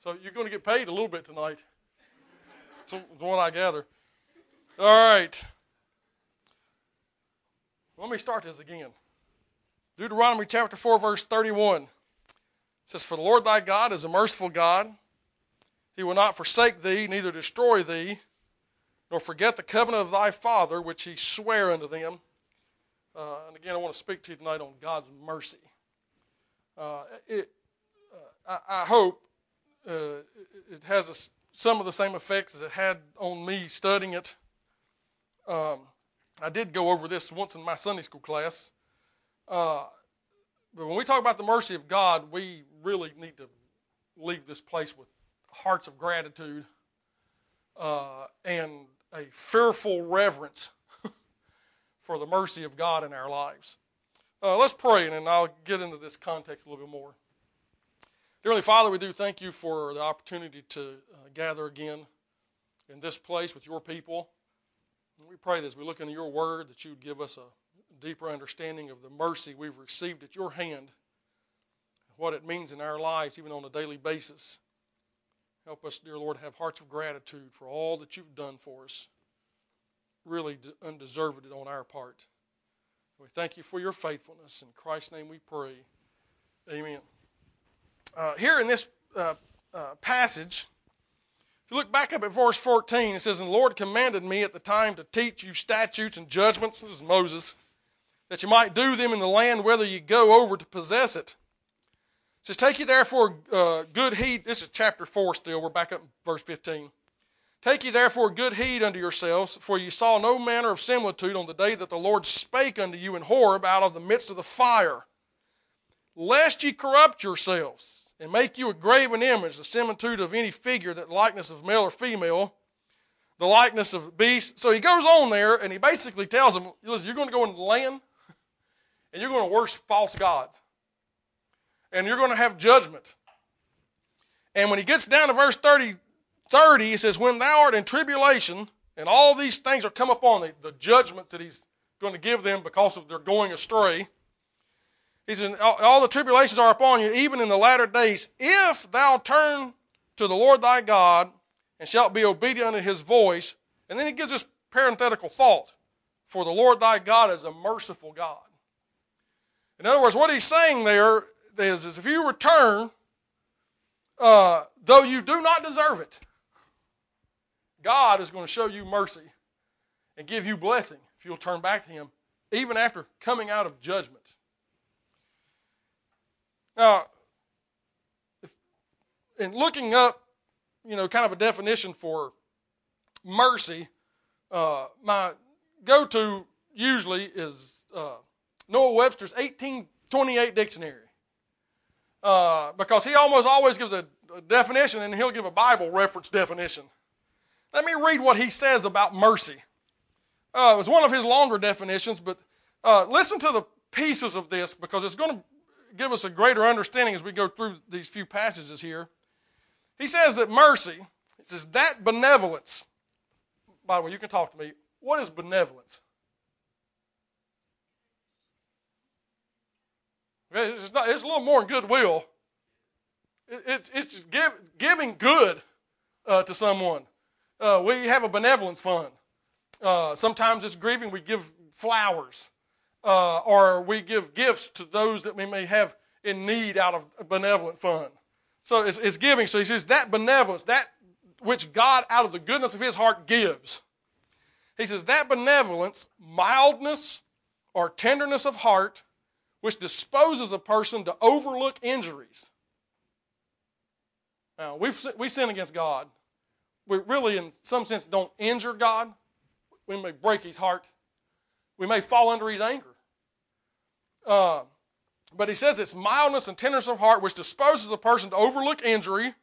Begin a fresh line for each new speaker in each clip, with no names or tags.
So you're going to get paid a little bit tonight. That's the one I gather. All right. Let me start this again. Deuteronomy chapter 4, verse 31 says, For the Lord thy God is a merciful God. He will not forsake thee, neither destroy thee, nor forget the covenant of thy father, which he sware unto them. Uh, and again, I want to speak to you tonight on God's mercy. Uh, it, uh, I, I, hope uh, it has a, some of the same effects as it had on me studying it. Um, I did go over this once in my Sunday school class. Uh, but when we talk about the mercy of God, we really need to leave this place with hearts of gratitude uh, and a fearful reverence for the mercy of God in our lives. Uh, let's pray, and then I'll get into this context a little bit more. Dearly Father, we do thank you for the opportunity to uh, gather again in this place with your people. And we pray that as we look into your word, that you would give us a deeper understanding of the mercy we've received at your hand, what it means in our lives, even on a daily basis. Help us, dear Lord, have hearts of gratitude for all that you've done for us, really undeserved on our part. We thank you for your faithfulness. In Christ's name we pray. Amen. Uh, here in this uh, uh, passage, if you look back up at verse 14, it says, And the Lord commanded me at the time to teach you statutes and judgments. This is Moses that you might do them in the land whether you go over to possess it. It says, Take you therefore uh, good heed. This is chapter 4 still. We're back up verse 15. Take ye therefore good heed unto yourselves, for ye saw no manner of similitude on the day that the Lord spake unto you in Horeb out of the midst of the fire, lest ye corrupt yourselves, and make you a graven image, the similitude of any figure, that likeness of male or female, the likeness of beast. So he goes on there, and he basically tells them, listen, you're going to go into the land, and you're going to worship false gods. And you're going to have judgment. And when he gets down to verse 30, 30 he says, When thou art in tribulation, and all these things are come upon thee, the judgments that he's going to give them because of their going astray. He says, All the tribulations are upon you, even in the latter days, if thou turn to the Lord thy God and shalt be obedient unto his voice. And then he gives this parenthetical thought For the Lord thy God is a merciful God. In other words, what he's saying there is, is if you return, uh, though you do not deserve it, God is going to show you mercy and give you blessing if you'll turn back to Him, even after coming out of judgment. Now, if, in looking up, you know, kind of a definition for mercy, uh, my go to usually is uh, Noah Webster's 1828 dictionary. Uh, because he almost always gives a, a definition and he'll give a Bible reference definition. Let me read what he says about mercy. Uh, it was one of his longer definitions, but uh, listen to the pieces of this because it's going to give us a greater understanding as we go through these few passages here. He says that mercy, he says that benevolence. By the way, you can talk to me. What is benevolence? It's, not, it's a little more than goodwill. It, it's it's give, giving good uh, to someone. Uh, we have a benevolence fund. Uh, sometimes it's grieving. We give flowers, uh, or we give gifts to those that we may have in need out of a benevolent fund. So it's, it's giving. So he says that benevolence, that which God out of the goodness of His heart gives. He says that benevolence, mildness, or tenderness of heart which disposes a person to overlook injuries. Now, we we sin against God. We really, in some sense, don't injure God. We may break his heart. We may fall under his anger. Uh, but he says it's mildness and tenderness of heart which disposes a person to overlook injury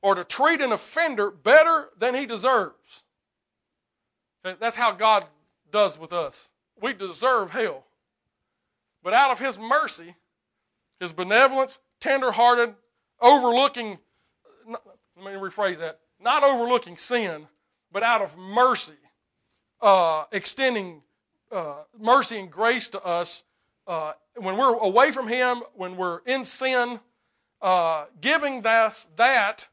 or to treat an offender better than he deserves. That's how God does with us. We deserve hell. But out of his mercy, his benevolence, tenderhearted, overlooking, let me rephrase that, not overlooking sin, but out of mercy, uh, extending uh, mercy and grace to us uh, when we're away from him, when we're in sin, uh, giving us that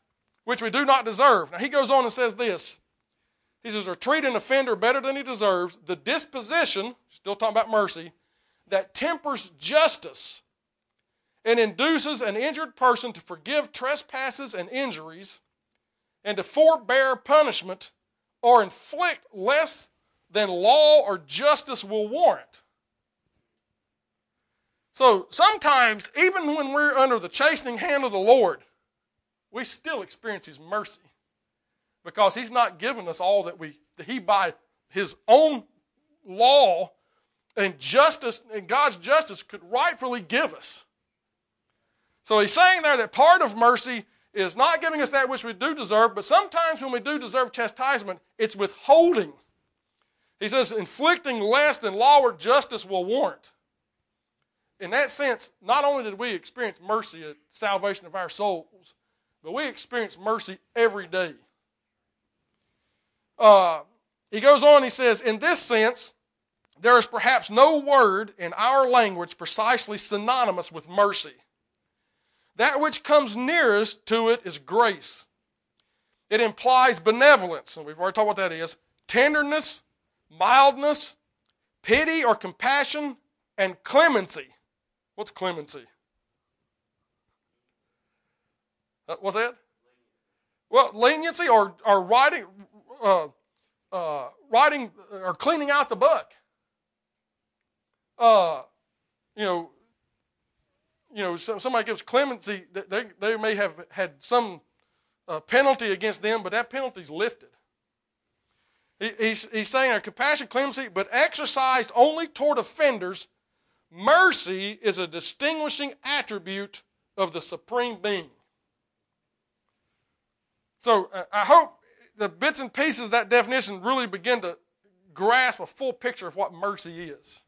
which we do not deserve. Now he goes on and says this. He says, or treat an offender better than he deserves, the disposition, still talking about mercy, that tempers justice and induces an injured person to forgive trespasses and injuries and to forbear punishment or inflict less than law or justice will warrant. So sometimes, even when we're under the chastening hand of the Lord, we still experience His mercy because He's not given us all that we, that He by His own law and justice and God's justice could rightfully give us. So He's saying there that part of mercy is not giving us that which we do deserve, but sometimes when we do deserve chastisement, it's withholding. He says, inflicting less than law or justice will warrant in that sense, not only did we experience mercy at salvation of our souls, but we experience mercy every day. Uh, he goes on, he says, in this sense, there is perhaps no word in our language precisely synonymous with mercy. That which comes nearest to it is grace. It implies benevolence, and we've already talked what that is, tenderness, mildness, pity or compassion, and clemency. What's clemency? Uh, what's that? Well, leniency or, or writing, uh, uh, writing or cleaning out the book. Uh, you know, you know, somebody gives clemency, they, they may have had some uh, penalty against them, but that penalty is lifted. He, he's, he's saying a compassion, clemency, but exercised only toward offenders Mercy is a distinguishing attribute of the Supreme Being. So uh, I hope the bits and pieces of that definition really begin to grasp a full picture of what mercy is.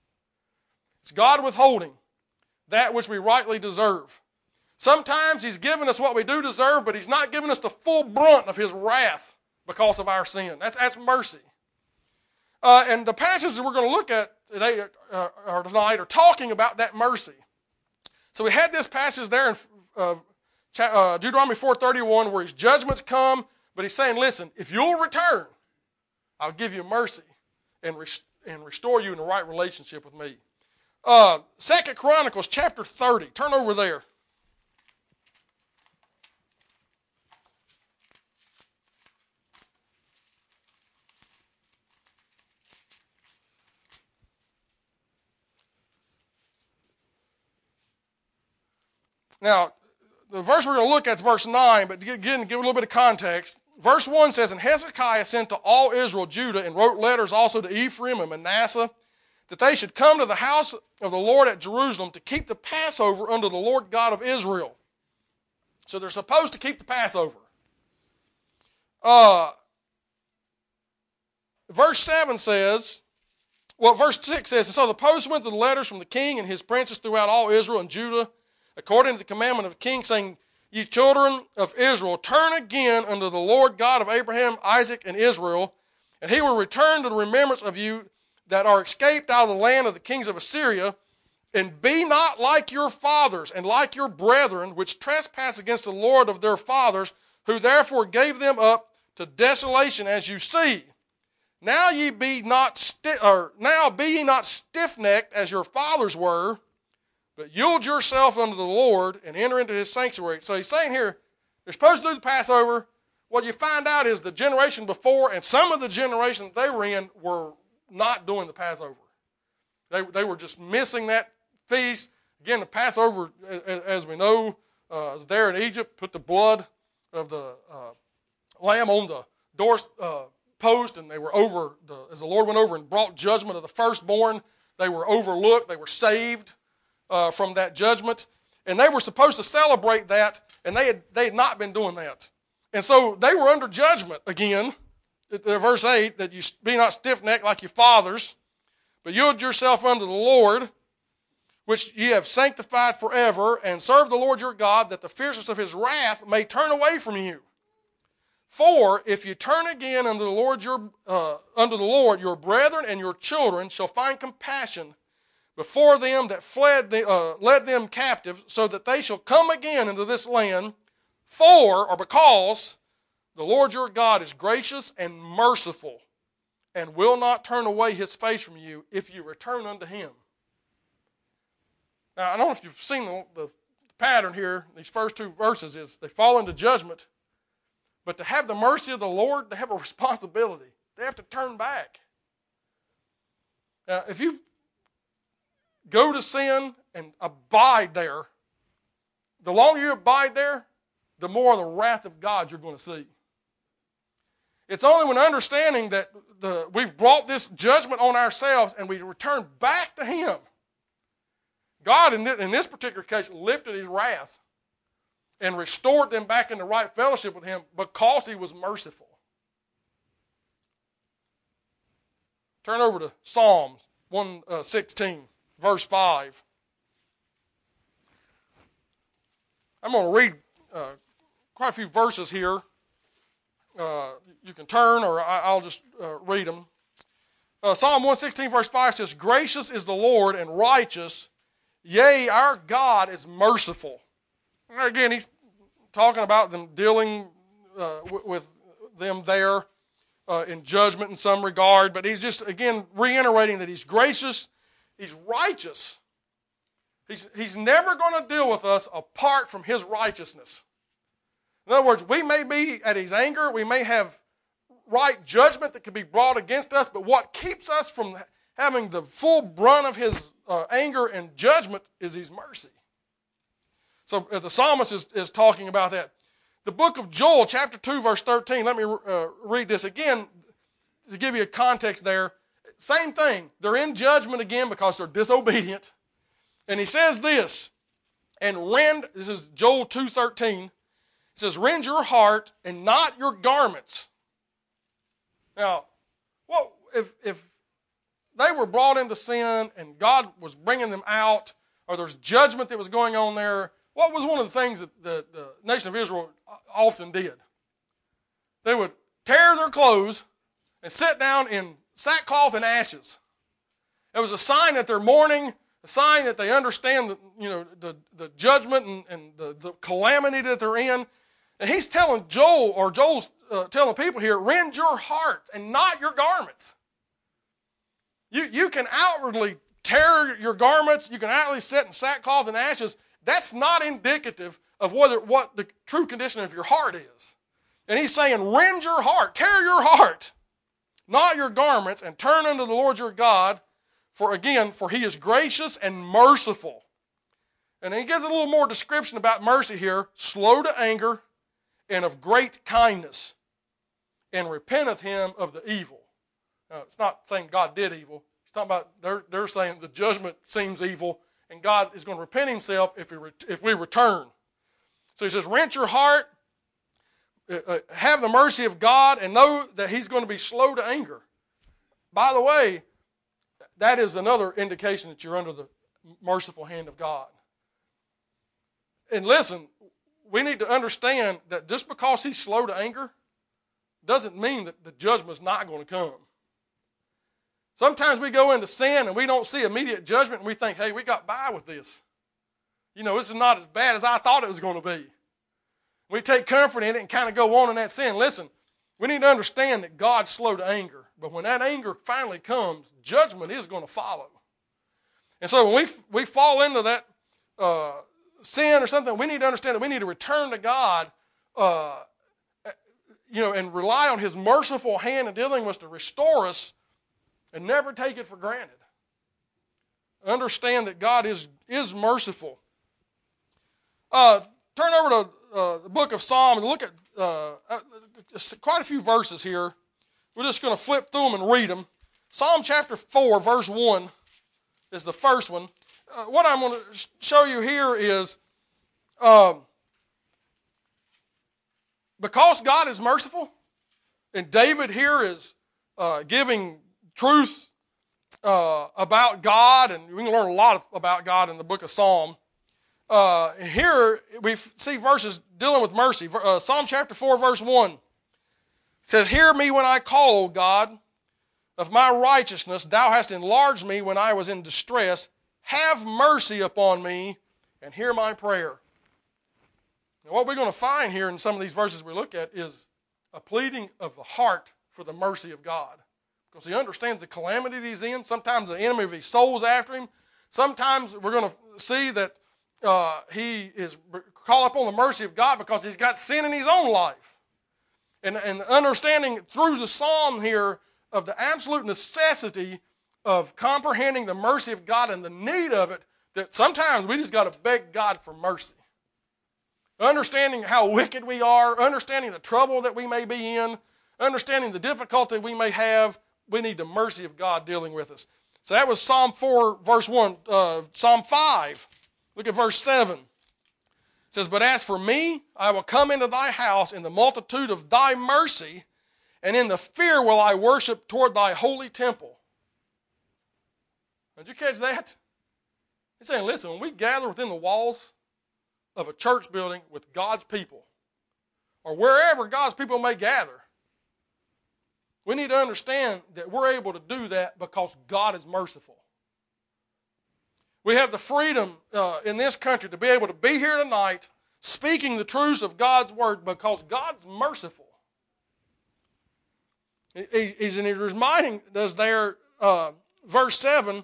It's God withholding that which we rightly deserve. Sometimes He's given us what we do deserve, but He's not given us the full brunt of His wrath because of our sin. That's, that's mercy. Uh, and the passages that we're going to look at today or tonight are talking about that mercy. So we had this passage there in uh, uh, Deuteronomy 4:31 where his judgments come, but he's saying, "Listen, if you'll return, I'll give you mercy and, and restore you in the right relationship with me." Uh, Second Chronicles chapter 30. Turn over there. Now, the verse we're going to look at is verse 9, but again, give a little bit of context. Verse 1 says, And Hezekiah sent to all Israel, Judah, and wrote letters also to Ephraim and Manasseh, that they should come to the house of the Lord at Jerusalem to keep the Passover under the Lord God of Israel. So they're supposed to keep the Passover. Uh, verse 7 says, well, verse 6 says, And so the post went to the letters from the king and his princes throughout all Israel and Judah according to the commandment of the king, saying, Ye children of Israel, turn again unto the Lord God of Abraham, Isaac, and Israel, and he will return to the remembrance of you that are escaped out of the land of the kings of Assyria, and be not like your fathers and like your brethren, which trespass against the Lord of their fathers, who therefore gave them up to desolation, as you see. Now ye be not sti- or now be ye not stiff necked as your fathers were, but yield yourself unto the Lord and enter into his sanctuary. So he's saying here, you're supposed to do the Passover. What you find out is the generation before and some of the generations they were in were not doing the Passover. They, they were just missing that feast. Again, the Passover, as we know, uh, is there in Egypt. Put the blood of the uh, lamb on the door uh, post, and they were over. The, as the Lord went over and brought judgment of the firstborn, they were overlooked. They were saved uh, from that judgment. And they were supposed to celebrate that, and they had, they had not been doing that. And so they were under judgment again. Verse 8 that you be not stiff necked like your fathers, but yield yourself unto the Lord, which ye have sanctified forever, and serve the Lord your God, that the fierceness of his wrath may turn away from you. For if you turn again unto the Lord your uh, unto the Lord, your brethren and your children shall find compassion before them that fled the, uh, led them captive, so that they shall come again into this land. For or because the Lord your God is gracious and merciful, and will not turn away his face from you if you return unto him. Now, I don't know if you've seen the, the pattern here, these first two verses, is they fall into judgment. But to have the mercy of the Lord, they have a responsibility. They have to turn back. Now, if you go to sin and abide there, the longer you abide there, the more the wrath of God you're going to see. It's only when understanding that the, we've brought this judgment on ourselves and we return back to Him. God, in this, in this particular case, lifted His wrath and restored them back into right fellowship with Him because He was merciful. Turn over to Psalms 116, uh, verse 5. I'm going to read uh, quite a few verses here. Uh, you can turn, or I, will just uh, read them. Uh, Psalm 116, verse 5 says, Gracious is the Lord and righteous, yea, our God is merciful. Again, he's talking about them dealing uh, with them there uh, in judgment in some regard, but he's just, again, reiterating that he's gracious, he's righteous. He's, he's never going to deal with us apart from his righteousness. In other words, we may be at his anger, we may have right judgment that can be brought against us, but what keeps us from having the full brunt of his uh, anger and judgment is his mercy. So uh, the psalmist is, is talking about that. The book of Joel, chapter 2, verse 13, let me uh, read this again to give you a context there. Same thing. They're in judgment again because they're disobedient. And he says this, and rend, this is Joel 2.13, it says, rend your heart and not your garments. Now, well, if, if they were brought into sin and God was bringing them out, or there's judgment that was going on there, what was one of the things that the, the nation of Israel often did? They would tear their clothes and sit down in sackcloth and ashes. It was a sign that they're mourning, a sign that they understand the, you know, the, the judgment and, and the, the calamity that they're in. And he's telling Joel, or Joel's uh, telling people here, rend your heart and not your garments. You, you can outwardly tear your garments, you can outwardly sit in sackcloth and ashes. That's not indicative of whether, what the true condition of your heart is. And he's saying, rend your heart, tear your heart, not your garments, and turn unto the Lord your God. For again, for he is gracious and merciful. And he gives a little more description about mercy here slow to anger and of great kindness, and repenteth him of the evil. Now, it's not saying God did evil. He's talking about, they're, they're saying the judgment seems evil, and God is going to repent himself if we, if we return. So he says, rent your heart, uh, uh, have the mercy of God, and know that he's going to be slow to anger. By the way, that is another indication that you're under the merciful hand of God. And listen, we need to understand that just because he's slow to anger doesn't mean that the judgment is not going to come. Sometimes we go into sin and we don't see immediate judgment and we think, hey, we got by with this. You know, this is not as bad as I thought it was going to be. We take comfort in it and kind of go on in that sin. Listen, we need to understand that God's slow to anger. But when that anger finally comes, judgment is going to follow. And so when we, we fall into that uh, sin or something, we need to understand that we need to return to God, uh, you know, and rely on His merciful hand in dealing with us to restore us and never take it for granted. Understand that God is, is merciful. Uh, turn over to uh, the book of Psalms and look at uh, uh quite a few verses here. We're just going to flip through them and read them. Psalm chapter 4, verse 1 is the first one. Uh, what I'm going to show you here is um, because God is merciful, and David here is uh, giving truth uh, about God, and we can learn a lot about God in the book of Psalm. Uh, here we see verses dealing with mercy. Uh, Psalm chapter 4, verse 1 says, Hear me when I call, O God, of my righteousness. Thou hast enlarged me when I was in distress. Have mercy upon me and hear my prayer. And what we're going to find here in some of these verses we look at is a pleading of the heart for the mercy of God. Because he understands the calamity he's in. Sometimes the enemy of his soul is after him. Sometimes we're going to see that uh, he is call upon the mercy of God because he's got sin in his own life. And, and understanding through the psalm here of the absolute necessity of comprehending the mercy of God and the need of it, that sometimes we just got to beg God for mercy. Understanding how wicked we are, understanding the trouble that we may be in, understanding the difficulty we may have, we need the mercy of God dealing with us. So that was Psalm 4, verse 1. Uh, Psalm 5, look at verse 7 It says, But as for me, I will come into thy house in the multitude of thy mercy, and in the fear will I worship toward thy holy temple. Did you catch that? He's saying, listen, when we gather within the walls of a church building with God's people, or wherever God's people may gather, we need to understand that we're able to do that because God is merciful. We have the freedom uh, in this country to be able to be here tonight speaking the truths of God's word because God's merciful. He's, and he's reminding us there, uh, verse 7,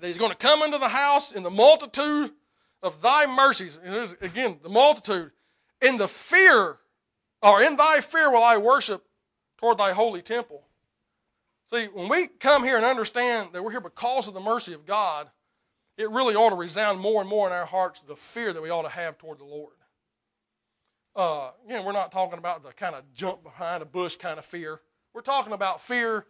that he's going to come into the house in the multitude of thy mercies. Again, the multitude. In the fear, or in thy fear will I worship toward thy holy temple. See, when we come here and understand that we're here because of the mercy of God, it really ought to resound more and more in our hearts the fear that we ought to have toward the Lord. Uh, again, we're not talking about the kind of jump behind a bush kind of fear. We're talking about fear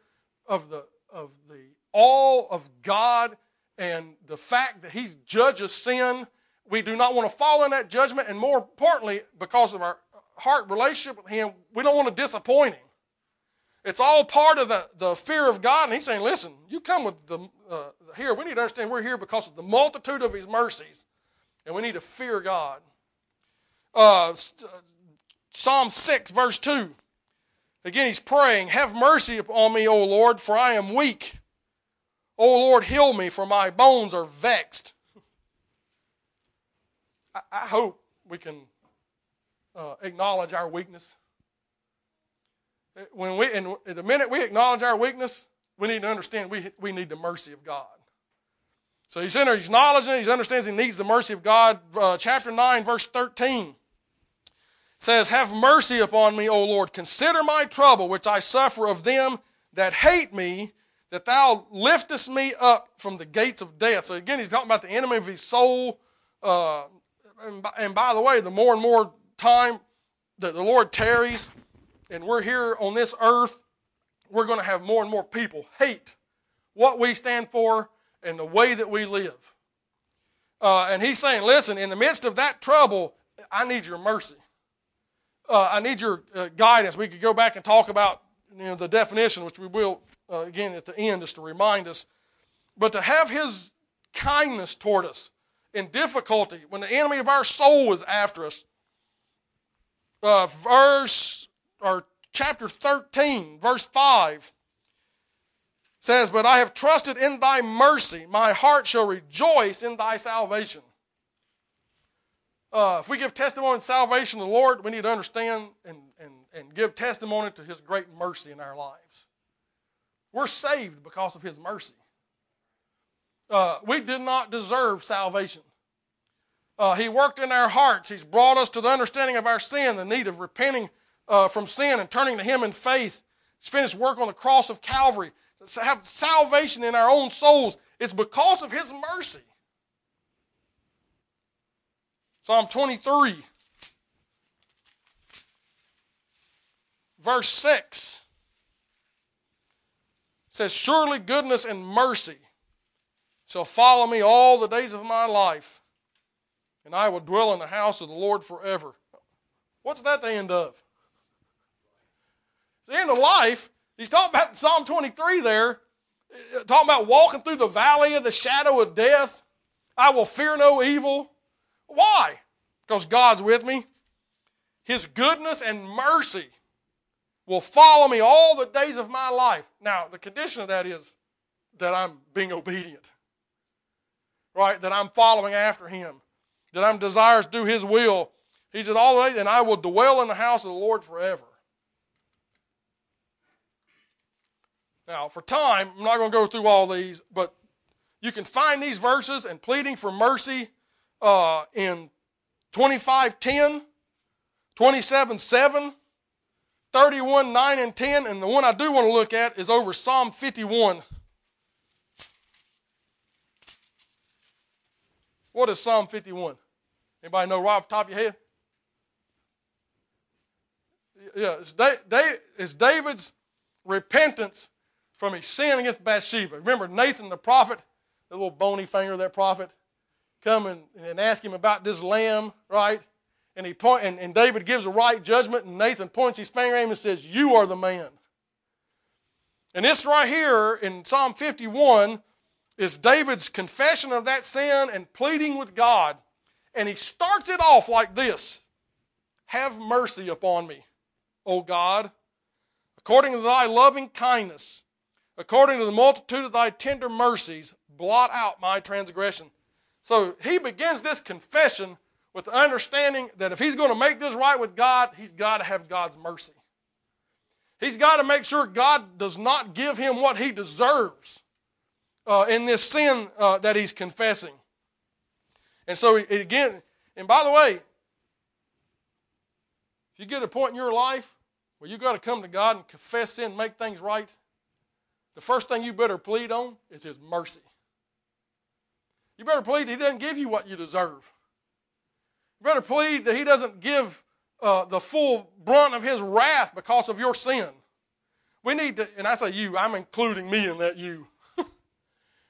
of the of the all of God and the fact that He judges sin. We do not want to fall in that judgment, and more importantly, because of our heart relationship with Him, we don't want to disappoint Him. It's all part of the, the fear of God. And he's saying, listen, you come with the, uh, here. We need to understand we're here because of the multitude of his mercies. And we need to fear God. Uh, Psalm 6, verse 2. Again, he's praying, Have mercy upon me, O Lord, for I am weak. O Lord, heal me, for my bones are vexed. I, I hope we can uh, acknowledge our weakness when we, and the minute we acknowledge our weakness, we need to understand we, we need the mercy of God. So he's, in there, he's acknowledging he understands he needs the mercy of God. Uh, chapter 9, verse 13 says, Have mercy upon me, O Lord. Consider my trouble, which I suffer of them that hate me, that thou liftest me up from the gates of death. So again, he's talking about the enemy of his soul. Uh, and, by, and by the way, the more and more time that the Lord tarries, and we're here on this earth, we're going to have more and more people hate what we stand for and the way that we live. Uh, and he's saying, listen, in the midst of that trouble, I need your mercy. Uh, I need your uh, guidance. We could go back and talk about you know, the definition, which we will uh, again at the end, just to remind us. But to have his kindness toward us in difficulty, when the enemy of our soul is after us. Uh, verse or chapter 13, verse 5 says, But I have trusted in thy mercy, my heart shall rejoice in thy salvation. Uh, if we give testimony in salvation to the Lord, we need to understand and, and, and give testimony to his great mercy in our lives. We're saved because of his mercy. Uh, we did not deserve salvation. Uh, he worked in our hearts. He's brought us to the understanding of our sin, the need of repenting uh, from sin and turning to Him in faith. He's finished work on the cross of Calvary. To have salvation in our own souls. It's because of His mercy. Psalm 23, verse 6 says, Surely goodness and mercy shall follow me all the days of my life, and I will dwell in the house of the Lord forever. What's that the end of? The end of life, he's talking about Psalm 23 there, uh, talking about walking through the valley of the shadow of death. I will fear no evil. Why? Because God's with me. His goodness and mercy will follow me all the days of my life. Now, the condition of that is that I'm being obedient. right? That I'm following after him, that I'm desirous to do his will. He said, All the way, and I will dwell in the house of the Lord forever. Now, for time, I'm not going to go through all these, but you can find these verses and pleading for mercy uh, in 25:10, 27:7, 31, 9, and 10. And the one I do want to look at is over Psalm 51. What is Psalm 51? Anybody know right off the top of your head? Yeah, it's, da- it's David's repentance from his sin against Bathsheba. Remember Nathan the prophet, the little bony finger of that prophet, come and, and ask him about this lamb, right? And he point and, and David gives a right judgment, and Nathan points his finger at him and says, You are the man. And this right here in Psalm 51 is David's confession of that sin and pleading with God. And he starts it off like this Have mercy upon me, O God, according to thy loving kindness According to the multitude of thy tender mercies, blot out my transgression. So he begins this confession with the understanding that if he's going to make this right with God, he's got to have God's mercy. He's got to make sure God does not give him what he deserves uh, in this sin uh, that he's confessing. And so, again, and by the way, if you get a point in your life where you've got to come to God and confess sin make things right, the first thing you better plead on is His mercy. You better plead that He doesn't give you what you deserve. You better plead that He doesn't give uh, the full brunt of His wrath because of your sin. We need to, and I say you, I'm including me in that you.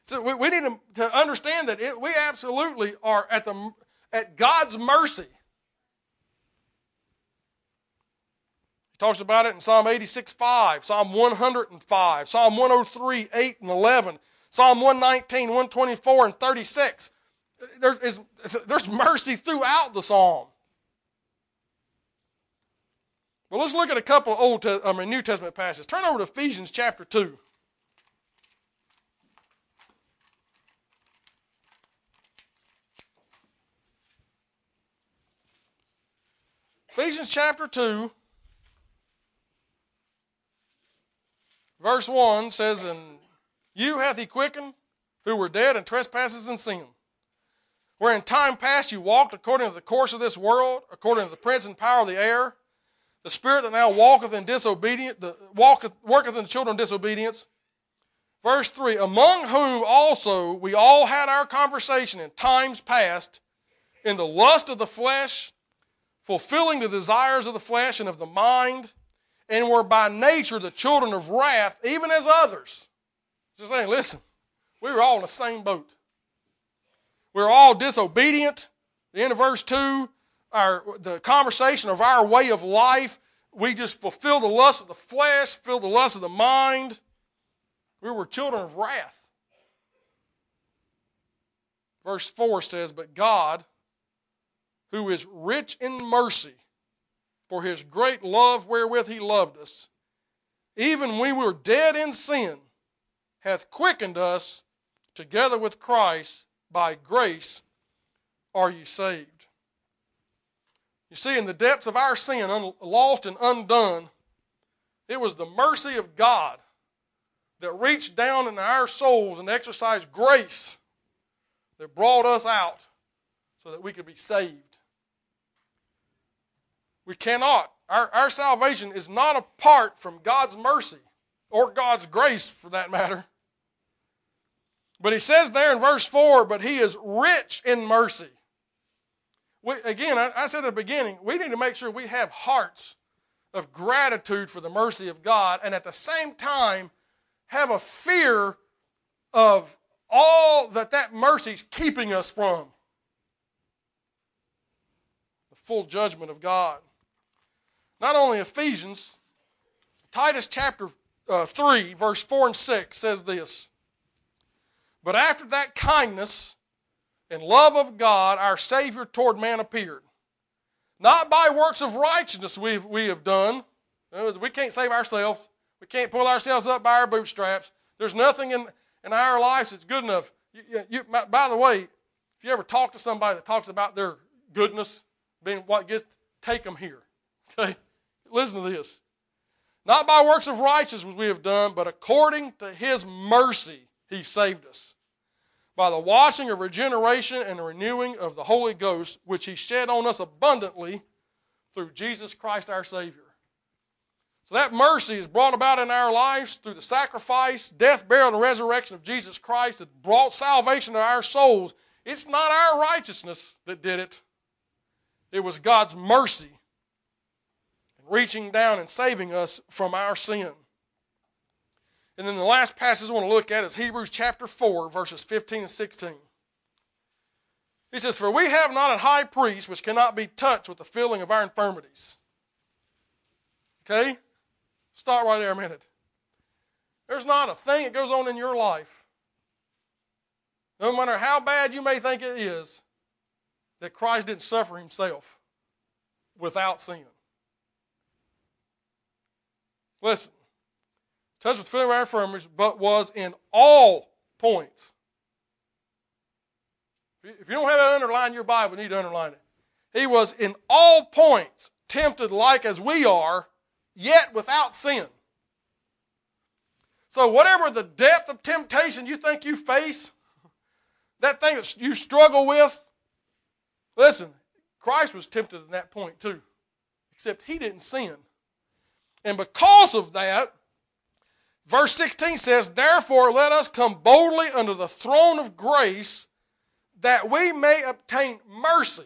so we, we need to, to, understand that it, we absolutely are at, the, at God's mercy talks about it in Psalm 86, 5, Psalm 105, Psalm 103, 8 and 11, Psalm 119, 124, and 36. There is, there's mercy throughout the psalm. Well, let's look at a couple of Old I mean, New Testament passages. Turn over to Ephesians chapter 2. Ephesians chapter 2. Verse 1 says, And you hath he quickened who were dead in trespasses and sin, where in time past you walked according to the course of this world, according to the prince and power of the air, the spirit that now walketh in disobedience, walketh, worketh in the children of disobedience. Verse 3 Among whom also we all had our conversation in times past, in the lust of the flesh, fulfilling the desires of the flesh and of the mind and were by nature the children of wrath, even as others. Just saying, listen, we were all in the same boat. We were all disobedient. The end of verse 2, our, the conversation of our way of life, we just fulfilled the lust of the flesh, fulfilled the lust of the mind. We were children of wrath. Verse 4 says, But God, who is rich in mercy, for his great love wherewith he loved us, even we were dead in sin, hath quickened us together with Christ. By grace are ye saved. You see, in the depths of our sin, un- lost and undone, it was the mercy of God that reached down into our souls and exercised grace that brought us out so that we could be saved. We cannot. Our, our salvation is not apart from God's mercy or God's grace for that matter. But he says there in verse 4, but he is rich in mercy. We, again, I, I said at the beginning, we need to make sure we have hearts of gratitude for the mercy of God and at the same time have a fear of all that that mercy is keeping us from the full judgment of God. Not only Ephesians, Titus chapter uh, 3, verse 4 and 6 says this But after that kindness and love of God, our Savior toward man appeared. Not by works of righteousness we've, we have done. We can't save ourselves. We can't pull ourselves up by our bootstraps. There's nothing in, in our lives that's good enough. You, you, by the way, If you ever talk to somebody that talks about their goodness, being what gets, take them here. Okay? Listen to this. Not by works of righteousness we have done, but according to his mercy he saved us. By the washing of regeneration and the renewing of the Holy Ghost, which he shed on us abundantly through Jesus Christ our Savior. So that mercy is brought about in our lives through the sacrifice, death, burial, and resurrection of Jesus Christ that brought salvation to our souls. It's not our righteousness that did it. It was God's mercy reaching down and saving us from our sin. And then the last passage I want to look at is Hebrews chapter 4, verses 15 and 16. He says, For we have not a high priest which cannot be touched with the feeling of our infirmities. Okay? Stop right there a minute. There's not a thing that goes on in your life, no matter how bad you may think it is, that Christ didn't suffer himself without sin. Listen, touched with feeling of our but was in all points. If you don't have that underlined in your Bible, you need to underline it. He was in all points tempted like as we are, yet without sin. So, whatever the depth of temptation you think you face, that thing that you struggle with, listen, Christ was tempted in that point too, except he didn't sin. And because of that, verse 16 says, Therefore, let us come boldly under the throne of grace that we may obtain mercy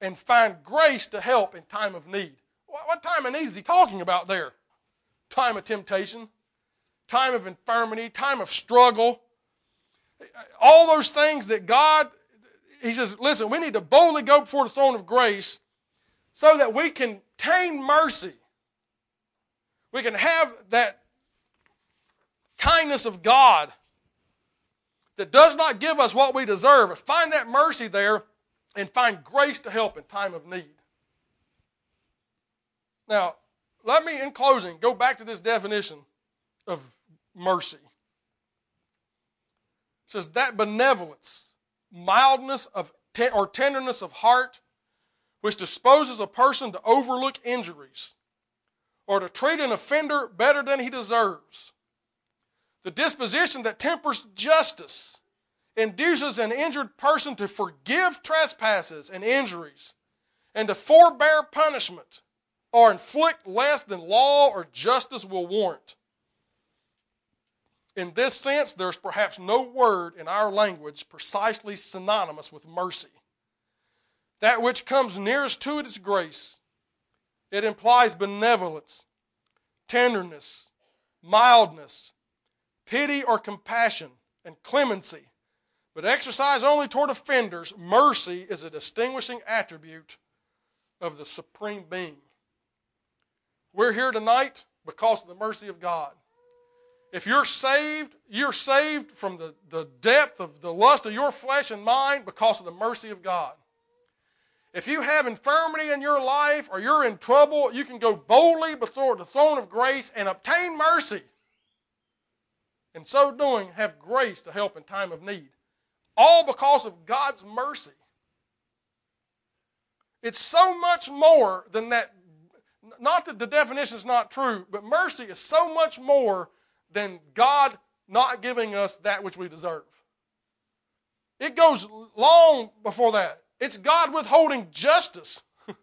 and find grace to help in time of need. What time of need is he talking about there? Time of temptation, time of infirmity, time of struggle. All those things that God, he says, listen, we need to boldly go before the throne of grace so that we can obtain mercy. We can have that kindness of God that does not give us what we deserve. Find that mercy there and find grace to help in time of need. Now, let me, in closing, go back to this definition of mercy. It says that benevolence, mildness of or tenderness of heart, which disposes a person to overlook injuries or to treat an offender better than he deserves. The disposition that tempers justice induces an injured person to forgive trespasses and injuries and to forbear punishment or inflict less than law or justice will warrant. In this sense, there's perhaps no word in our language precisely synonymous with mercy. That which comes nearest to it is grace. It implies benevolence, tenderness, mildness, pity or compassion, and clemency. But exercised only toward offenders, mercy is a distinguishing attribute of the Supreme Being. We're here tonight because of the mercy of God. If you're saved, you're saved from the, the depth of the lust of your flesh and mind because of the mercy of God. If you have infirmity in your life or you're in trouble, you can go boldly before the throne of grace and obtain mercy. In so doing, have grace to help in time of need. All because of God's mercy. It's so much more than that not that the definition is not true, but mercy is so much more than God not giving us that which we deserve. It goes long before that. It's God withholding justice.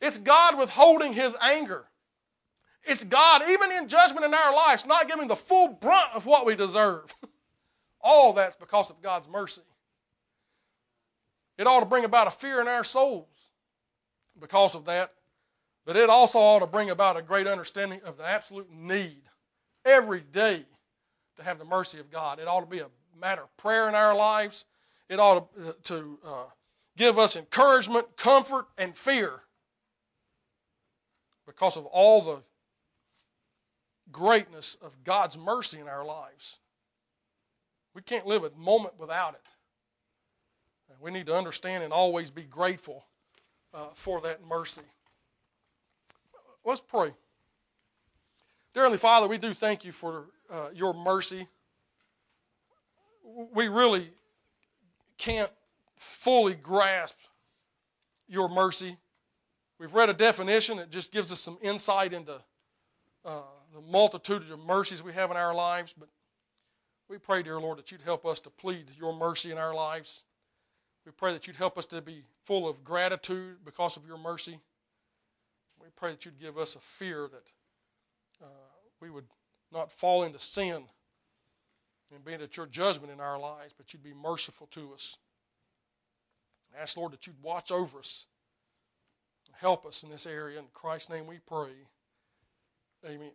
it's God withholding his anger. It's God, even in judgment in our lives, not giving the full brunt of what we deserve. All that's because of God's mercy. It ought to bring about a fear in our souls because of that. But it also ought to bring about a great understanding of the absolute need every day to have the mercy of God. It ought to be a matter of prayer in our lives. It ought to, to uh, give us encouragement, comfort, and fear because of all the greatness of God's mercy in our lives. We can't live a moment without it. We need to understand and always be grateful uh, for that mercy. Let's pray. Dear Heavenly Father, we do thank you for uh, your mercy. We really can't fully grasp your mercy. We've read a definition that just gives us some insight into uh, the multitude of mercies we have in our lives, but we pray, dear Lord, that you'd help us to plead your mercy in our lives. We pray that you'd help us to be full of gratitude because of your mercy. We pray that you'd give us a fear that uh, we would not fall into sin and being at your judgment in our lives, but you'd be merciful to us. I ask, Lord, that you'd watch over us. Help us in this area. In Christ's name we pray. Amen.